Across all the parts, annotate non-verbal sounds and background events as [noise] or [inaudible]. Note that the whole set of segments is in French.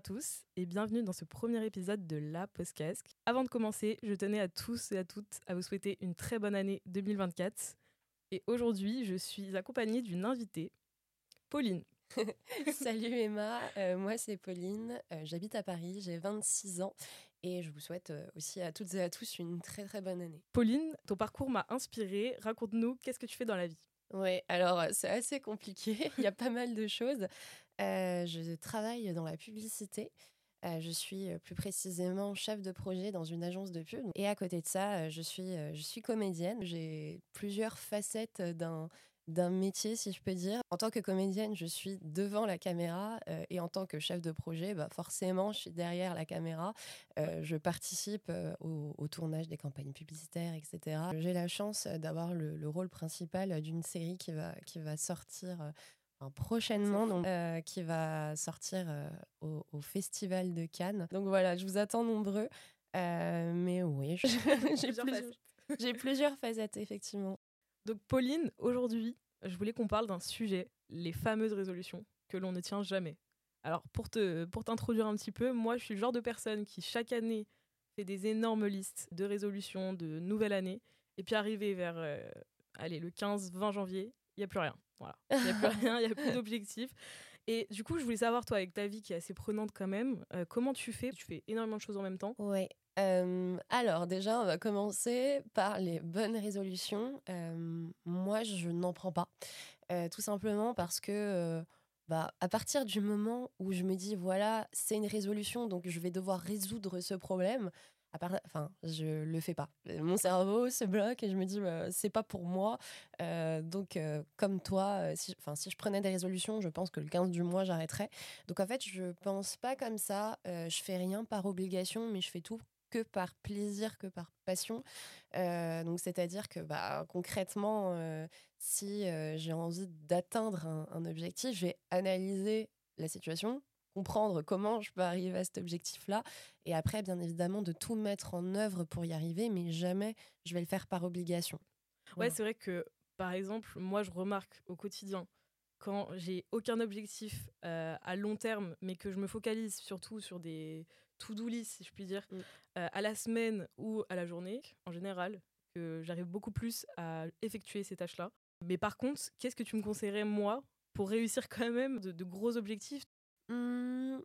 à tous et bienvenue dans ce premier épisode de La Postcasque. Avant de commencer, je tenais à tous et à toutes à vous souhaiter une très bonne année 2024. Et aujourd'hui, je suis accompagnée d'une invitée, Pauline. [laughs] Salut Emma, euh, moi c'est Pauline, euh, j'habite à Paris, j'ai 26 ans et je vous souhaite euh, aussi à toutes et à tous une très très bonne année. Pauline, ton parcours m'a inspirée. Raconte-nous, qu'est-ce que tu fais dans la vie? Oui, alors c'est assez compliqué, [laughs] il y a pas mal de choses. je travaille dans la publicité. je suis plus précisément chef de projet dans une agence de pub. Et à côté de ça, je suis, je suis comédienne. J'ai plusieurs facettes d'un d'un métier, si je peux dire. En tant que comédienne, je suis devant la caméra euh, et en tant que chef de projet, bah, forcément, je suis derrière la caméra. Euh, je participe euh, au, tournage des campagnes publicitaires, etc. J'ai la chance d'avoir le, rôle principal d'une série qui va, qui va sortir prochainement, donc, qui va sortir au, au, Festival de Cannes. Donc voilà, je vous attends nombreux. mais oui, [laughs] j'ai plusieurs facettes, effectivement. Donc Pauline, aujourd'hui, je voulais qu'on parle d'un sujet, les fameuses résolutions que l'on ne tient jamais. Alors pour te pour t'introduire un petit peu, moi je suis le genre de personne qui chaque année fait des énormes listes de résolutions de nouvelle année et puis arrivé vers euh, allez le 15-20 janvier, il y a plus rien. Voilà, il y a plus rien, il y a plus [laughs] d'objectifs. Et du coup, je voulais savoir toi avec ta vie qui est assez prenante quand même, euh, comment tu fais? Tu fais énormément de choses en même temps Ouais. Euh, alors déjà, on va commencer par les bonnes résolutions. Euh, moi, je n'en prends pas. Euh, tout simplement parce que bah, à partir du moment où je me dis, voilà, c'est une résolution, donc je vais devoir résoudre ce problème, à part, enfin, je le fais pas. Mon cerveau se bloque et je me dis, bah, c'est pas pour moi. donc, comme toi, si, si je prenais des résolutions, je pense que le 15 du mois, j'arrêterais. Donc, en fait, je pense pas comme ça. je fais rien par obligation, mais je fais tout que par plaisir, que par passion. Euh, donc, c'est-à-dire que bah, concrètement, euh, si euh, j'ai envie d'atteindre un, objectif, je vais analyser la situation, comprendre comment je peux arriver à cet objectif-là, et après, bien évidemment, de tout mettre en œuvre pour y arriver, mais jamais je vais le faire par obligation. Ouais, c'est vrai que, par exemple, moi, je remarque au quotidien quand j'ai aucun objectif à long terme, mais que je me focalise surtout sur des to-do list, si je puis dire, mm. euh, à la semaine ou à la journée, en général, que j'arrive beaucoup plus à effectuer ces tâches-là. Mais par contre, qu'est-ce que tu me conseillerais, moi, pour réussir quand même de, gros objectifs? Mmh,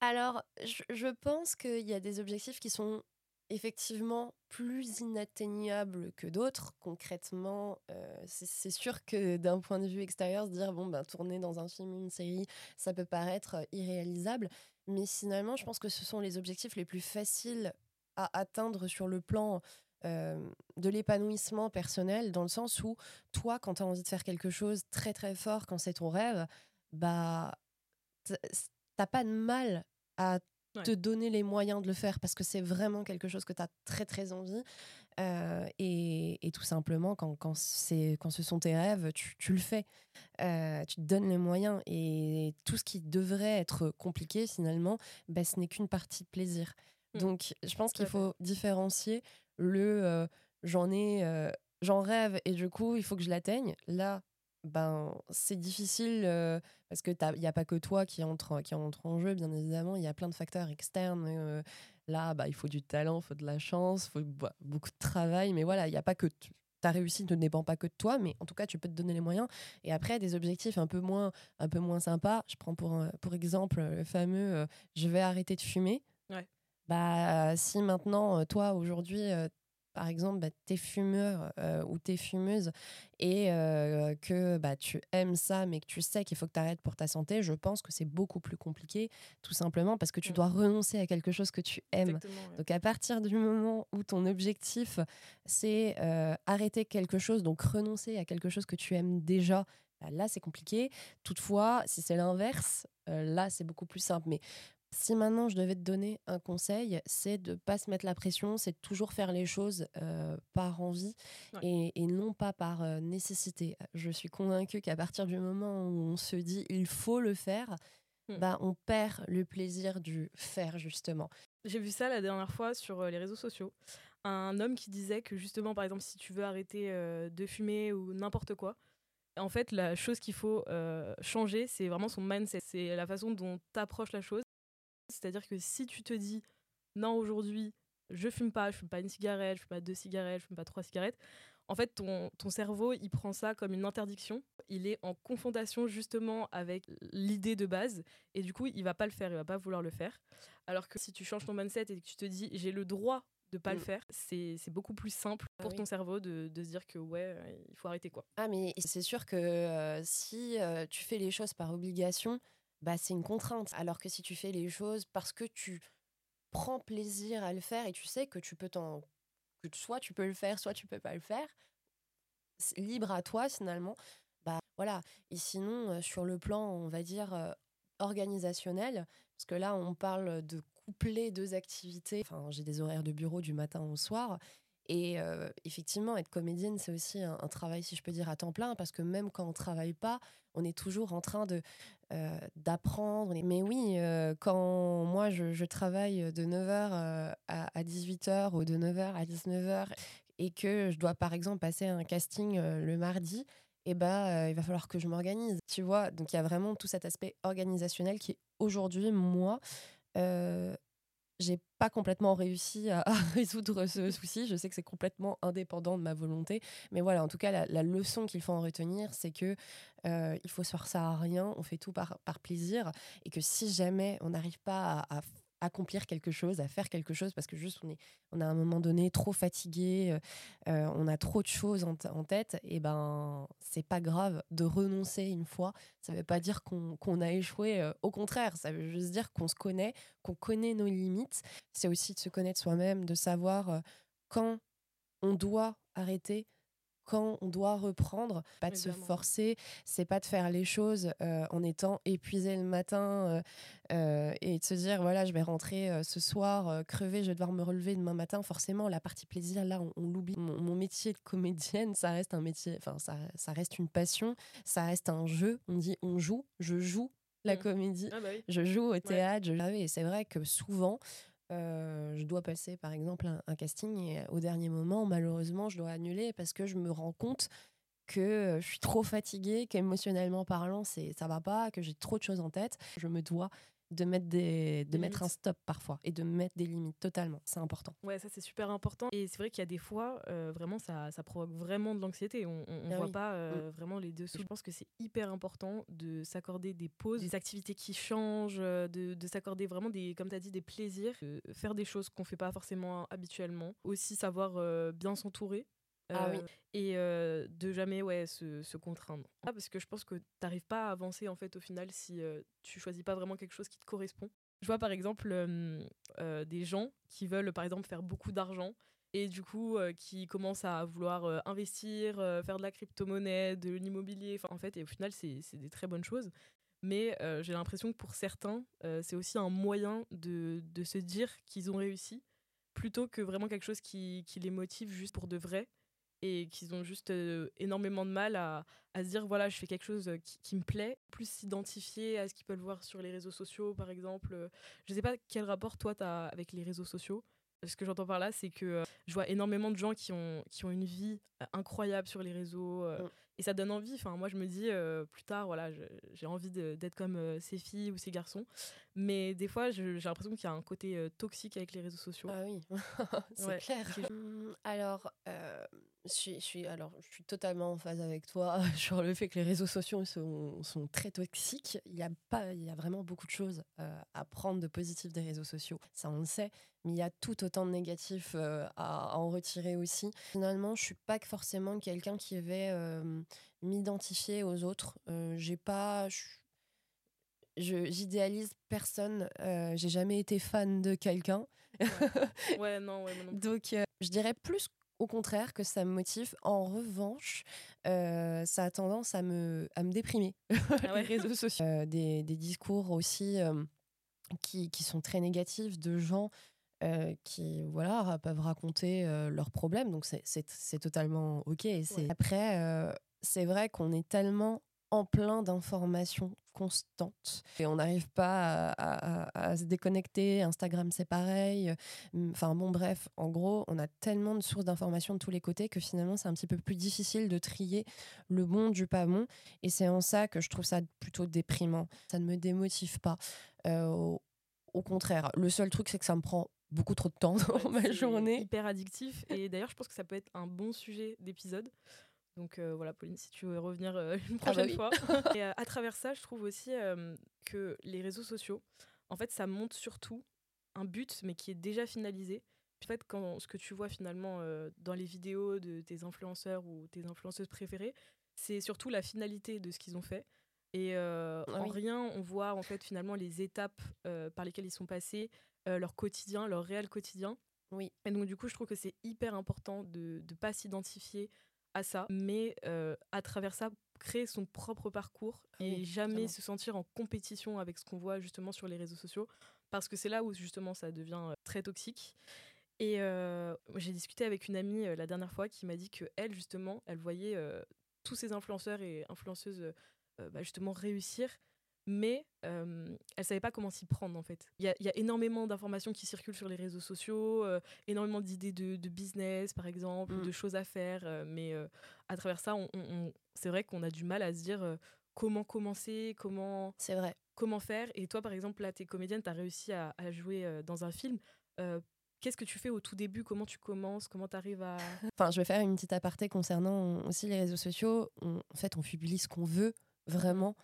Alors, je pense qu'il y a des objectifs qui sont effectivement plus inatteignable que d'autres. Concrètement, euh, c'est sûr que d'un point de vue extérieur, se dire bon ben tourner dans un film, une série, ça peut paraître irréalisable, mais finalement, je pense que ce sont les objectifs les plus faciles à atteindre sur le plan de l'épanouissement personnel, dans le sens où toi, quand tu as envie de faire quelque chose très très fort, quand c'est ton rêve, bah t'as pas de mal à te donner les moyens de le faire parce que c'est vraiment quelque chose que tu as très très envie. Euh, et, tout simplement, quand, quand, quand ce sont tes rêves, tu, le fais. Euh, tu te donnes les moyens. Et tout ce qui devrait être compliqué, finalement, bah, ce n'est qu'une partie de plaisir. Mmh. Donc, je pense qu'il faut différencier le euh, j'en ai, j'en rêve et du coup, il faut que je l'atteigne. Là, ben, c'est difficile euh, parce que il n'y a pas que toi qui entre, qui entre en jeu, bien évidemment. Il y a plein de facteurs externes. Euh, là, bah, il faut du talent, il faut de la chance, il faut bah, beaucoup de travail. Mais voilà, il n'y a pas que ta réussite ne dépend pas que de toi, mais en tout cas, tu peux te donner les moyens. Et après, des objectifs un peu moins, un peu moins sympas. Je prends pour, pour exemple le fameux je vais arrêter de fumer. Bah, si maintenant, toi, aujourd'hui, par exemple, bah, tu es fumeur euh, ou tu es fumeuse et euh, que bah, tu aimes ça, mais que tu sais qu'il faut que tu arrêtes pour ta santé, je pense que c'est beaucoup plus compliqué, tout simplement parce que tu dois renoncer à quelque chose que tu aimes. Donc à partir du moment où ton objectif, c'est euh, arrêter quelque chose, donc renoncer à quelque chose que tu aimes déjà, bah, là c'est compliqué. Toutefois, si c'est l'inverse, là c'est beaucoup plus simple. Mais si maintenant je devais te donner un conseil, c'est de pas se mettre la pression, c'est de toujours faire les choses euh, par envie et, non pas par euh, nécessité. Je suis convaincue qu'à partir du moment où on se dit il faut le faire, hmm. bah, on perd le plaisir du faire justement. J'ai vu ça la dernière fois sur les réseaux sociaux. Un homme qui disait que justement, par exemple, si tu veux arrêter de fumer ou n'importe quoi, en fait, la chose qu'il faut changer, c'est vraiment son mindset. C'est la façon dont tu approches la chose. C'est-à-dire que si tu te dis non aujourd'hui je fume pas, je fume pas une cigarette, je fume pas deux cigarettes, je fume pas trois cigarettes, en fait, ton, ton, cerveau, il prend ça comme une interdiction. Il est en confrontation justement avec l'idée de base. Et du coup, il va pas le faire, il va pas vouloir le faire. Alors que si tu changes ton mindset et que tu te dis, j'ai le droit de pas le mm. faire, c'est beaucoup plus simple ah pour ton cerveau de, de, se dire que ouais, il faut arrêter quoi. Ah mais c'est sûr que euh, si euh, tu fais les choses par obligation, bah c'est une contrainte. Alors que si tu fais les choses parce que tu prends plaisir à le faire et tu sais que tu peux t'en que soit tu peux le faire, soit tu peux pas le faire, libre à toi finalement. Bah voilà. Et sinon, sur le plan, on va dire organisationnel, parce que là, on parle de coupler deux activités. Enfin, j'ai des horaires de bureau du matin au soir. Et effectivement, être comédienne, c'est aussi un, travail, si je peux dire, à temps plein, parce que même quand on travaille pas, on est toujours en train de d'apprendre. Mais oui, quand moi, je, travaille de 9h à, à 18h ou de 9h à 19h et que je dois par exemple passer un casting euh, le mardi, eh ben, euh, il va falloir que je m'organise. Tu vois, donc il y a vraiment tout cet aspect organisationnel qui aujourd'hui, moi, euh, j'ai pas complètement réussi à, [laughs] résoudre ce souci. Je sais que c'est complètement indépendant de ma volonté, mais voilà, en tout cas, la, leçon qu'il faut en retenir, c'est que euh, il faut se forcer à rien. On fait tout par, plaisir, et que si jamais on n'arrive pas à accomplir quelque chose, à faire quelque chose, parce que juste on est, on a à un moment donné trop fatigué, euh, euh, on a trop de choses en, tête, et ben c'est pas grave de renoncer une fois. Ça veut pas dire qu'on a échoué. Euh, au contraire, ça veut juste dire qu'on se connaît, qu'on connaît nos limites. C'est aussi de se connaître soi-même, de savoir quand on doit arrêter, quand on doit reprendre, pas de se forcer, c'est pas de faire les choses euh, en étant épuisé le matin euh, euh, et de se dire voilà je vais rentrer ce soir crevé, je vais devoir me relever demain matin. Forcément la partie plaisir là on, l'oublie. Mon, métier de comédienne ça reste un métier, enfin ça, ça reste une passion, ça reste un jeu. On dit on joue, je joue la mmh. comédie, ah bah je joue au théâtre. Ah et c'est vrai que souvent euh, je dois passer par exemple un, casting et au dernier moment, malheureusement, je dois annuler parce que je me rends compte que euh, je suis trop fatiguée, qu'émotionnellement parlant, c'est ça va pas, que j'ai trop de choses en tête. Je me dois de mettre des, de mettre un stop parfois et de mettre des limites totalement. C'est important. Ouais ça c'est super important. Et c'est vrai qu'il y a des fois euh, vraiment ça, ça, provoque vraiment de l'anxiété. On, on, ah voit pas euh, mm. vraiment les dessous. Je pense que c'est hyper important de s'accorder des pauses des activités qui changent euh, de, de s'accorder vraiment des comme tu as dit des plaisirs. Faire des choses qu'on fait pas forcément habituellement. Aussi savoir bien s'entourer ah oui. Et de jamais ouais, se, se contraindre. Ah, parce que je pense que tu n'arrives pas à avancer en fait au final si tu choisis pas vraiment quelque chose qui te correspond. Je vois par exemple des gens qui veulent par exemple faire beaucoup d'argent et du coup qui commencent à vouloir investir, faire de la crypto-monnaie, de l'immobilier. en fait, et au final, c'est des très bonnes choses. Mais j'ai l'impression que pour certains, c'est aussi un moyen de, de se dire qu'ils ont réussi plutôt que vraiment quelque chose qui, qui les motive juste pour de vrai et qu'ils ont juste énormément de mal à, se dire voilà je fais quelque chose qui, me plaît plus s'identifier à ce qu'ils peuvent voir sur les réseaux sociaux par exemple je sais pas quel rapport toi tu as avec les réseaux sociaux ce que j'entends par là c'est que je vois énormément de gens qui ont, qui ont une vie incroyable sur les réseaux mmh. Et ça donne envie. Enfin, moi, je me dis, euh, plus tard, voilà, j'ai envie d'être comme euh, ces filles ou ces garçons. Mais des fois, j'ai l'impression qu'il y a un côté euh, toxique avec les réseaux sociaux. Ah oui, [laughs] c'est clair. Hum, alors, je suis, je, suis, alors, je suis totalement en phase avec toi [laughs] sur le fait que les réseaux sociaux sont, sont très toxiques. Il y, a pas, il y a vraiment beaucoup de choses à prendre de positif des réseaux sociaux. Ça, on le sait. Mais il y a tout autant de négatifs à, à, en retirer aussi. Finalement, je suis pas forcément quelqu'un qui avait m'identifier aux autres. Euh, j'ai pas. J'idéalise personne. Euh, j'ai jamais été fan de quelqu'un. Ouais. non, ouais, [laughs] Donc, euh, je dirais plus au contraire que ça me motive. En revanche, ça a tendance à me, à me déprimer. [laughs] Ah les réseaux [laughs] sociaux. des, des, discours aussi qui, qui, sont très négatifs de gens qui voilà peuvent raconter leurs problèmes donc c'est totalement ok après c'est vrai qu'on est tellement en plein d'informations constantes et on n'arrive pas à, se déconnecter. Instagram, c'est pareil. Enfin bon, bref, en gros, on a tellement de sources d'informations de tous les côtés que finalement, c'est un petit peu plus difficile de trier le bon du pas bon. Et c'est en ça que je trouve ça plutôt déprimant. Ça ne me démotive pas. Au contraire, le seul truc, c'est que ça me prend beaucoup trop de temps [laughs] dans ma journée. Hyper addictif. Et d'ailleurs, je pense que ça peut être un bon sujet d'épisode. Donc euh, voilà, Pauline, si tu veux revenir euh, [laughs] une Ah bah prochaine oui. fois. [laughs] [laughs] Et euh, à travers ça, je trouve aussi euh, que les réseaux sociaux, en fait, ça montre surtout un but, mais qui est déjà finalisé. En fait, quand ce que tu vois finalement euh, dans les vidéos de tes influenceurs ou tes influenceuses préférées, c'est surtout la finalité de ce qu'ils ont fait. Et euh, Ah en rien, on voit en fait finalement les étapes euh, par lesquelles ils sont passés, euh, leur quotidien, leur réel quotidien. Oui. Et donc du coup, je trouve que c'est hyper important de ne pas s'identifier à ça, mais euh, à travers ça, créer son propre parcours et Oui, jamais se sentir en compétition avec ce qu'on voit justement sur les réseaux sociaux, parce que c'est là où justement ça devient euh, très toxique. Et euh, j'ai discuté avec une amie la dernière fois qui m'a dit que elle justement, elle voyait tous ces influenceurs et influenceuses bah, justement réussir, mais euh, elle savait pas comment s'y prendre en fait. Il y a, il y a énormément d'informations qui circulent sur les réseaux sociaux, euh, énormément d'idées de, de business par exemple, de choses à faire, euh, mais à travers ça, on, on- on- c'est vrai qu'on a du mal à se dire comment commencer, comment C'est vrai. comment faire. Et toi, par exemple, là, tu es comédienne, tu as réussi à, à jouer dans un film. Qu'est-ce que tu fais au tout début? Comment tu commences? Comment tu arrives à. [laughs] Enfin, je vais faire une petite aparté concernant aussi les réseaux sociaux. On- en fait, on publie ce qu'on veut, vraiment.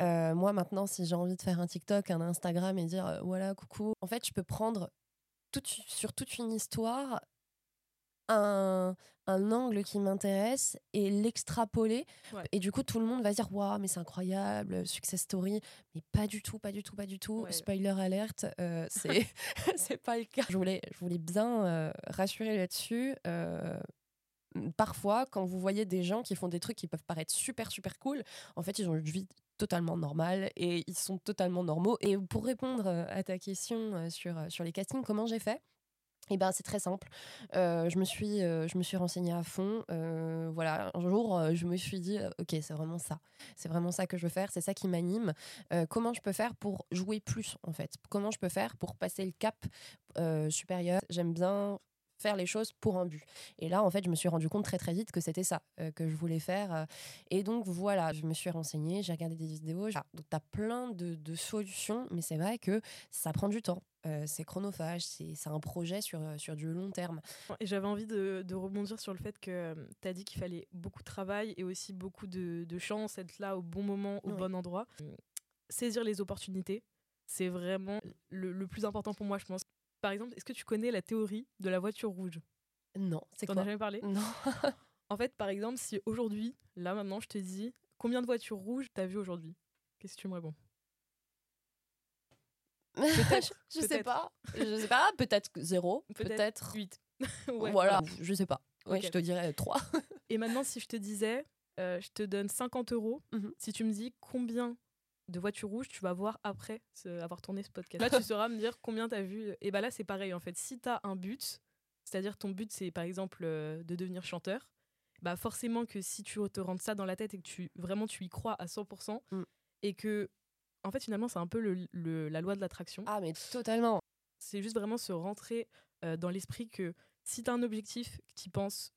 Euh, moi, maintenant, si j'ai envie de faire un TikTok, un Instagram et dire euh, voilà, coucou, en fait, je peux prendre toute- sur toute une histoire un, un angle qui m'intéresse et l'extrapoler. Ouais. Et du coup, tout le monde va se dire waouh, mais c'est incroyable, success story. Mais pas du tout, pas du tout, pas du tout. Ouais. Spoiler alerte, euh, c'est [laughs] [laughs] c'est pas le cas. Je voulais, je voulais bien euh, rassurer là-dessus. euh, parfois, quand vous voyez des gens qui font des trucs qui peuvent paraître super, super cool, en fait, ils ont une vie totalement normale et ils sont totalement normaux. Et pour répondre euh, à ta question euh, sur, euh, sur les castings, comment j'ai fait? Eh ben, c'est très simple. Je, me suis, je me suis renseignée à fond. Voilà, un jour, je me suis dit, ok, c'est vraiment ça. C'est vraiment ça que je veux faire. C'est ça qui m'anime. Comment je peux faire pour jouer plus, en fait? Comment je peux faire pour passer le cap supérieur? J'aime bien faire les choses pour un but. Et là, en fait, je me suis rendu compte très très vite que c'était ça euh, que je voulais faire. euh. et donc, voilà, je me suis renseignée, j'ai regardé des vidéos. j'ai- Donc, tu as plein de, de solutions, mais c'est vrai que ça prend du temps. Euh, c'est chronophage, c'est un projet sur, sur du long terme. Et j'avais envie de, de rebondir sur le fait que tu as dit qu'il fallait beaucoup de travail et aussi beaucoup de, de chance, être là au bon moment, au bon endroit. Saisir les opportunités, c'est vraiment le, le plus important pour moi, je pense. Par exemple, est-ce que tu connais la théorie de la voiture rouge? Non, c'est T'en quoi as jamais parlé? Non. [laughs] En fait, par exemple, si aujourd'hui, là maintenant, je te dis combien de voitures rouges t'as vu aujourd'hui? Qu'est-ce que tu me réponds? Peut-être, [laughs] je sais pas. Je sais pas. Peut-être zéro. Peut-être Peut-être. 8. [laughs] Ouais, voilà. Je sais pas. Ouais. Je te dirais trois. Et maintenant, si je te disais, euh, je te donne 50 euros, Mhm. si tu me dis combien de voitures rouges tu vas voir après ce- avoir tourné ce podcast. Là, tu [laughs] sauras me dire combien tu as vu. Et bah là, c'est pareil en fait. Si tu as un but, c'est-à-dire ton but, c'est par exemple euh, de devenir chanteur, bah forcément que si tu te rentres ça dans la tête et que tu vraiment tu y crois à 100% Mm. et que en fait finalement c'est un peu le- le- la loi de l'attraction. Ah, mais totalement. C'est juste vraiment se rentrer euh, dans l'esprit que si tu as un objectif, que tu y penses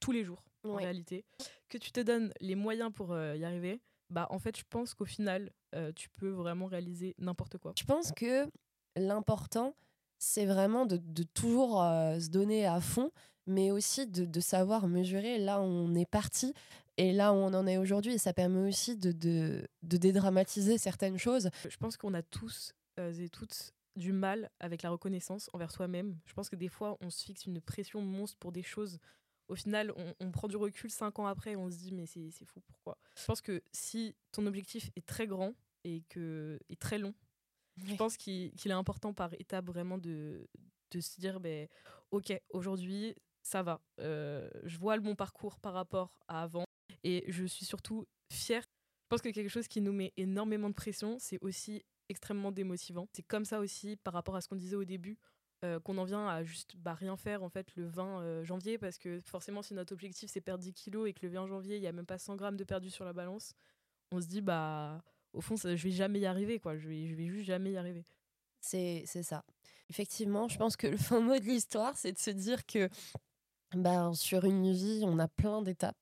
tous les jours en réalité, que tu te donnes les moyens pour euh, y arriver, bah en fait je pense qu'au final euh, tu peux vraiment réaliser n'importe quoi. Je pense que l'important, c'est vraiment de, de toujours euh, se donner à fond, mais aussi de, de savoir mesurer là où on est parti et là où on en est aujourd'hui. Et ça permet aussi de, de, de dédramatiser certaines choses. Je pense qu'on a tous euh, et toutes du mal avec la reconnaissance envers soi-même. Je pense que des fois on se fixe une pression monstre pour des choses. Au final, on, on prend du recul cinq ans après et on se dit mais c'est fou, pourquoi? Je pense que si ton objectif est très grand et que est très long, je pense qu'il est important par étape vraiment de, de se dire ben, ok aujourd'hui ça va. Euh, je vois le bon parcours par rapport à avant et je suis surtout fière. Je pense que quelque chose qui nous met énormément de pression c'est aussi extrêmement démotivant. C'est comme ça aussi par rapport à ce qu'on disait au début euh, qu'on en vient à juste bah, rien faire en fait le 20 euh, janvier parce que forcément si notre objectif c'est perdre 10 kilos et que le 20 janvier il y a même pas 100 grammes de perdu sur la balance on se dit bah au fond ça, je vais jamais y arriver quoi je vais, je vais juste jamais y arriver C'est ça. Effectivement, je pense que le fin mot de l'histoire, c'est de se dire que ben, sur une vie, on a plein d'étapes.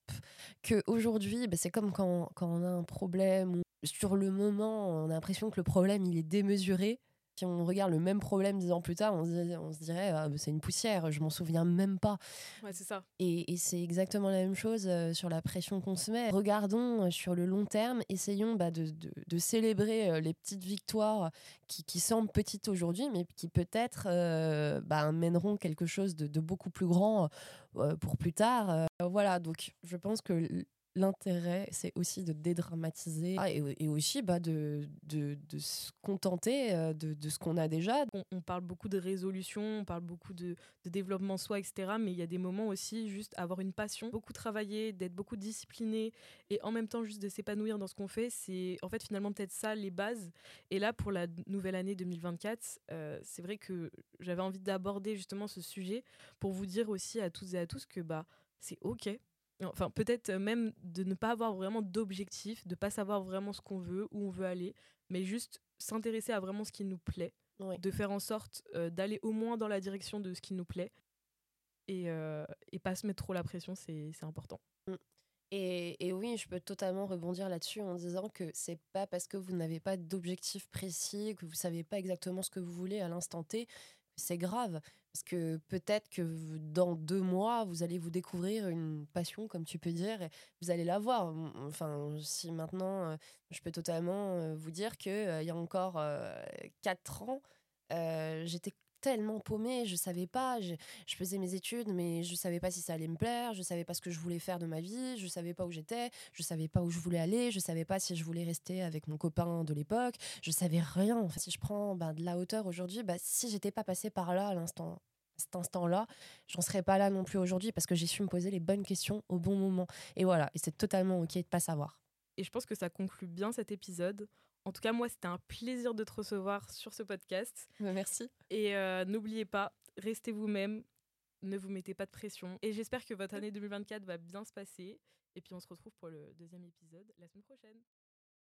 Que aujourd'hui, ben, c'est comme quand, quand on a un problème sur le moment, on a l'impression que le problème il est démesuré. Si on regarde le même problème dix ans plus tard, on se, on se dirait ah, c'est une poussière, je m'en souviens même pas. Ouais, c'est ça. Et, et c'est exactement la même chose euh, sur la pression qu'on se met. Regardons euh, sur le long terme, essayons bah, de, de, de, célébrer euh, les petites victoires qui, qui semblent petites aujourd'hui, mais qui peut-être euh, bah, mèneront quelque chose de, de beaucoup plus grand euh, pour plus tard. voilà, donc je pense que l'intérêt, c'est aussi de dédramatiser ah, et, et, aussi bah, de, de, de, se contenter euh, de, de ce qu'on a déjà. On, on, parle beaucoup de résolution, on parle beaucoup de, de développement soi, etc. Mais il y a des moments aussi, juste avoir une passion, beaucoup travailler, d'être beaucoup discipliné et en même temps juste de s'épanouir dans ce qu'on fait. C'est en fait finalement peut-être ça les bases. Et là, pour la nouvelle année 2024, euh, c'est vrai que j'avais envie d'aborder justement ce sujet pour vous dire aussi à toutes et à tous que bah, c'est OK enfin peut-être même de ne pas avoir vraiment d'objectif, de pas savoir vraiment ce qu'on veut, où on veut aller, mais juste s'intéresser à vraiment ce qui nous plaît, de faire en sorte euh, d'aller au moins dans la direction de ce qui nous plaît et, euh, et pas se mettre trop la pression, c'est important. Mm. Et, et, oui, je peux totalement rebondir là-dessus en disant que c'est pas parce que vous n'avez pas d'objectif précis, que vous savez pas exactement ce que vous voulez à l'instant T, c'est grave. Parce que peut-être que dans deux mois, vous allez vous découvrir une passion, comme tu peux dire, et vous allez la voir. Enfin, si maintenant, je peux totalement vous dire qu'il euh, y a encore quatre ans, j'étais tellement paumée, je savais pas, je, faisais mes études, mais je savais pas si ça allait me plaire, je savais pas ce que je voulais faire de ma vie, je savais pas où j'étais, je savais pas où je voulais aller, je savais pas si je voulais rester avec mon copain de l'époque, je savais rien. Enfin, si je prends ben, de la hauteur aujourd'hui, bah, si j'étais pas passée par là à l'instant cet instant-là, j'en serais pas là non plus aujourd'hui parce que j'ai su me poser les bonnes questions au bon moment. Et voilà, et c'est totalement ok de pas savoir. Et je pense que ça conclut bien cet épisode. En tout cas, moi, c'était un plaisir de te recevoir sur ce podcast. Merci. Et euh, n'oubliez pas, restez vous-même, ne vous mettez pas de pression. Et j'espère que votre année 2024 va bien se passer. Et puis on se retrouve pour le deuxième épisode la semaine prochaine.